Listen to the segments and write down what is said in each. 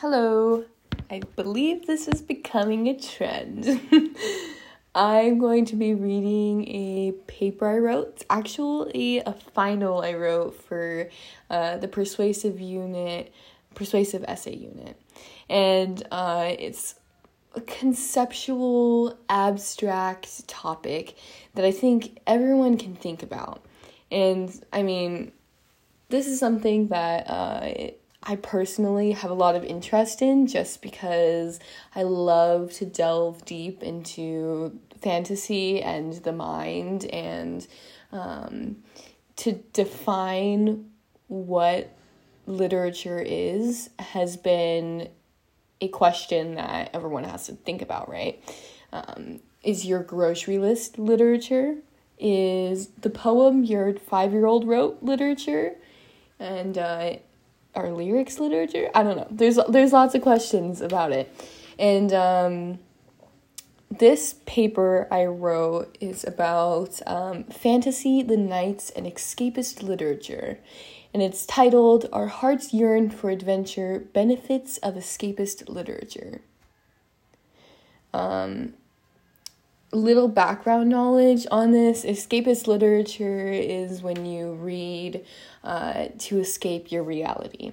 Hello. I believe this is becoming a trend. I'm going to be reading a paper I wrote. Actually a final I wrote for uh, the persuasive unit, persuasive essay unit. And uh, it's a conceptual, abstract topic that I think everyone can think about. And I mean, this is something that uh, I personally have a lot of interest in just because I love to delve deep into fantasy and the mind and um, to define what literature is has been a question that everyone has to think about, right? Um, is your grocery list literature? Is the poem your five year old wrote literature? And uh, are lyrics literature? I don't know. There's there's lots of questions about it, and um, this paper I wrote is about um, fantasy, the knights, and escapist literature, and it's titled "Our Hearts Yearn for Adventure: Benefits of Escapist Literature." Um, little background knowledge on this. Escapist literature is when you read uh, to escape your reality.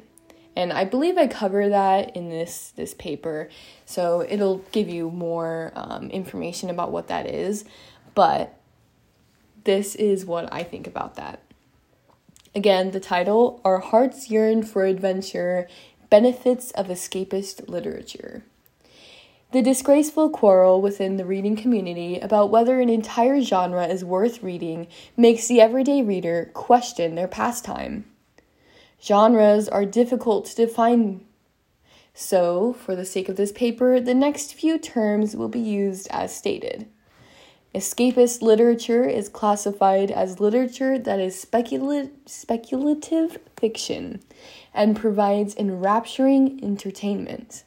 And i believe i cover that in this this paper. So it'll give you more um, information about what that is. But this is what i think about that. Again the title our hearts yearn for adventure benefits of escapist literature the disgraceful quarrel within the reading community about whether an entire genre is worth reading makes the everyday reader question their pastime. Genres are difficult to define. So, for the sake of this paper, the next few terms will be used as stated. Escapist literature is classified as literature that is specula- speculative fiction and provides enrapturing entertainment.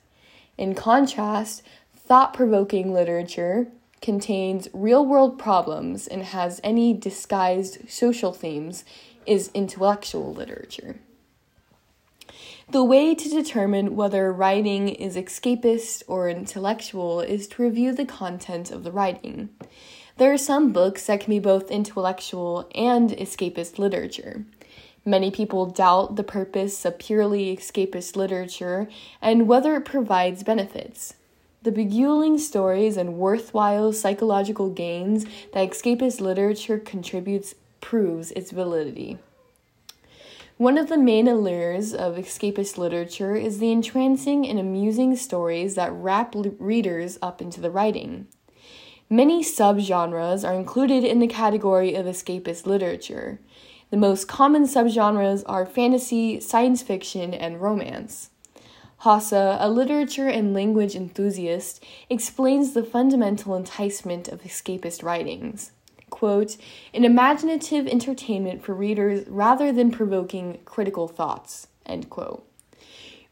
In contrast, thought provoking literature contains real world problems and has any disguised social themes is intellectual literature. The way to determine whether writing is escapist or intellectual is to review the content of the writing. There are some books that can be both intellectual and escapist literature. Many people doubt the purpose of purely escapist literature and whether it provides benefits. The beguiling stories and worthwhile psychological gains that escapist literature contributes proves its validity. One of the main allures of escapist literature is the entrancing and amusing stories that wrap readers up into the writing. Many subgenres are included in the category of escapist literature. The most common subgenres are fantasy, science fiction, and romance. Hausse, a literature and language enthusiast, explains the fundamental enticement of escapist writings. Quote, an imaginative entertainment for readers rather than provoking critical thoughts. End quote.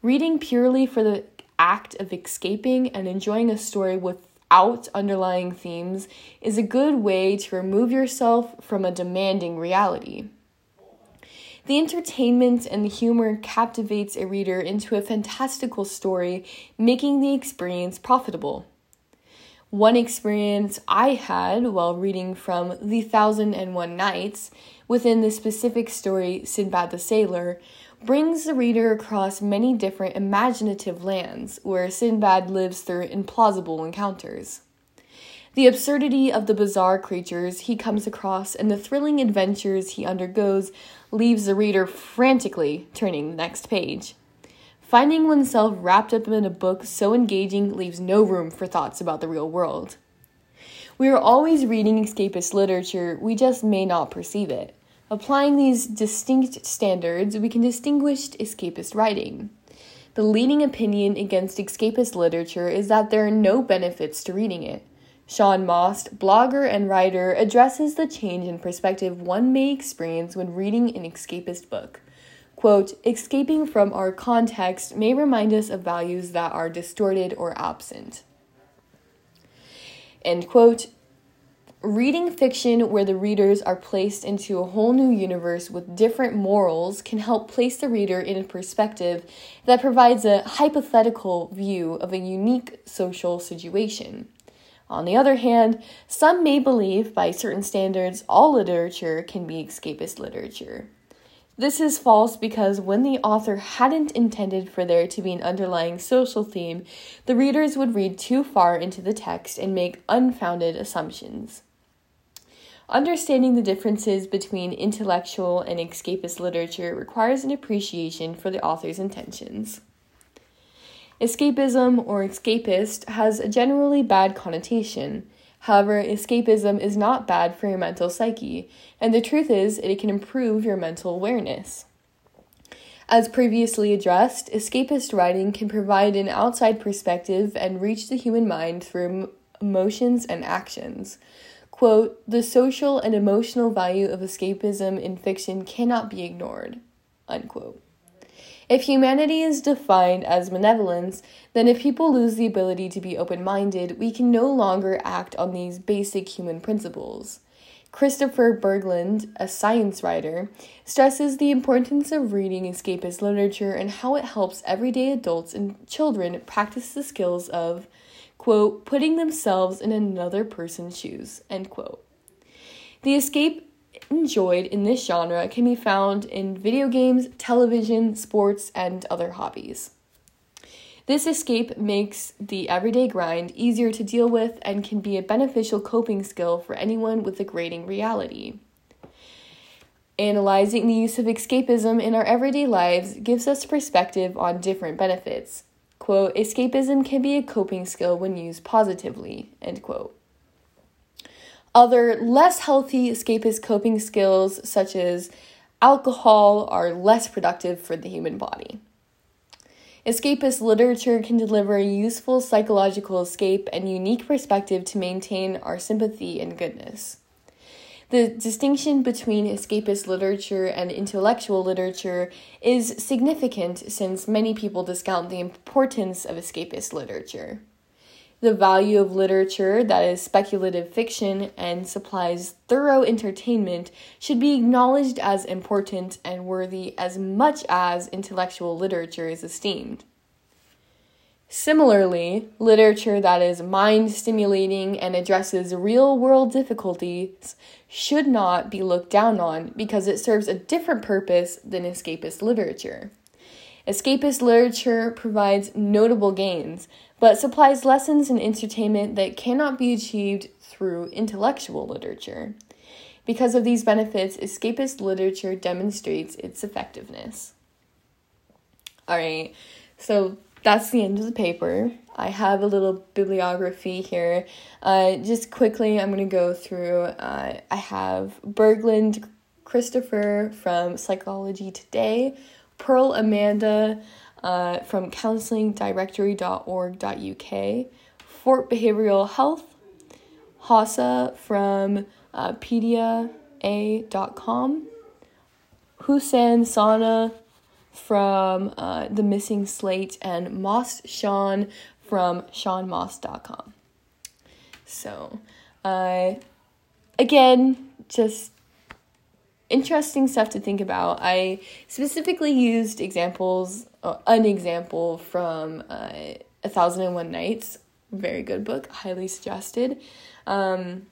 Reading purely for the act of escaping and enjoying a story without underlying themes is a good way to remove yourself from a demanding reality. The entertainment and the humor captivates a reader into a fantastical story, making the experience profitable. One experience I had while reading from The Thousand and One Nights within the specific story Sinbad the Sailor brings the reader across many different imaginative lands where Sinbad lives through implausible encounters. The absurdity of the bizarre creatures he comes across and the thrilling adventures he undergoes leaves the reader frantically turning the next page. Finding oneself wrapped up in a book so engaging leaves no room for thoughts about the real world. We are always reading escapist literature, we just may not perceive it. Applying these distinct standards, we can distinguish escapist writing. The leading opinion against escapist literature is that there are no benefits to reading it. Sean Moss, blogger and writer, addresses the change in perspective one may experience when reading an escapist book. Quote, escaping from our context may remind us of values that are distorted or absent. End quote. Reading fiction where the readers are placed into a whole new universe with different morals can help place the reader in a perspective that provides a hypothetical view of a unique social situation. On the other hand, some may believe, by certain standards, all literature can be escapist literature. This is false because when the author hadn't intended for there to be an underlying social theme, the readers would read too far into the text and make unfounded assumptions. Understanding the differences between intellectual and escapist literature requires an appreciation for the author's intentions. Escapism or escapist has a generally bad connotation. However, escapism is not bad for your mental psyche, and the truth is, it can improve your mental awareness. As previously addressed, escapist writing can provide an outside perspective and reach the human mind through emotions and actions. Quote, the social and emotional value of escapism in fiction cannot be ignored. Unquote. If humanity is defined as benevolence, then if people lose the ability to be open minded, we can no longer act on these basic human principles. Christopher Bergland, a science writer, stresses the importance of reading escapist literature and how it helps everyday adults and children practice the skills of quote, putting themselves in another person's shoes, end quote. The escape enjoyed in this genre can be found in video games, television, sports, and other hobbies. This escape makes the everyday grind easier to deal with and can be a beneficial coping skill for anyone with a grating reality. Analyzing the use of escapism in our everyday lives gives us perspective on different benefits, Quote, escapism can be a coping skill when used positively, end quote. Other less healthy escapist coping skills, such as alcohol, are less productive for the human body. Escapist literature can deliver a useful psychological escape and unique perspective to maintain our sympathy and goodness. The distinction between escapist literature and intellectual literature is significant since many people discount the importance of escapist literature. The value of literature that is speculative fiction and supplies thorough entertainment should be acknowledged as important and worthy as much as intellectual literature is esteemed. Similarly, literature that is mind stimulating and addresses real world difficulties should not be looked down on because it serves a different purpose than escapist literature. Escapist literature provides notable gains, but supplies lessons and entertainment that cannot be achieved through intellectual literature. Because of these benefits, escapist literature demonstrates its effectiveness. All right, so that's the end of the paper. I have a little bibliography here. Uh, just quickly, I'm going to go through. Uh, I have Bergland Christopher from Psychology Today, Pearl Amanda uh, from counselingdirectory.org.uk, Fort Behavioral Health, Hassa from uh, pediaa.com, Hussein Sana from uh, The Missing Slate and Moss Sean from SeanMoss.com. So, uh, again, just interesting stuff to think about. I specifically used examples, uh, an example from uh, A Thousand and One Nights, very good book, highly suggested. Um,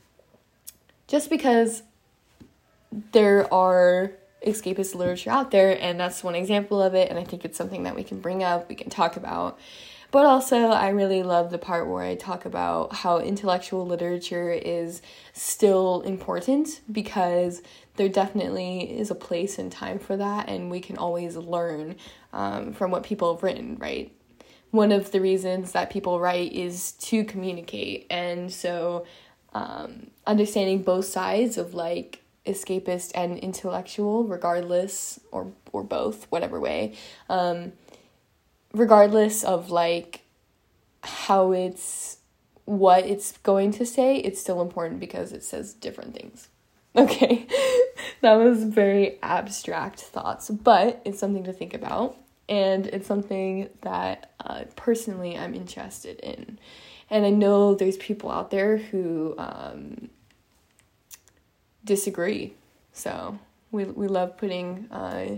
just because there are escapist literature out there, and that's one example of it. And I think it's something that we can bring up, we can talk about. But also, I really love the part where I talk about how intellectual literature is still important because there definitely is a place and time for that, and we can always learn um, from what people have written, right? One of the reasons that people write is to communicate, and so um, understanding both sides of like escapist and intellectual, regardless, or or both, whatever way. Um, regardless of like how it's what it's going to say, it's still important because it says different things. Okay, that was very abstract thoughts, but it's something to think about, and it's something that uh, personally I'm interested in. And I know there's people out there who um, disagree. So we we love putting uh,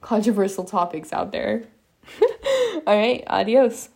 controversial topics out there. All right, adios.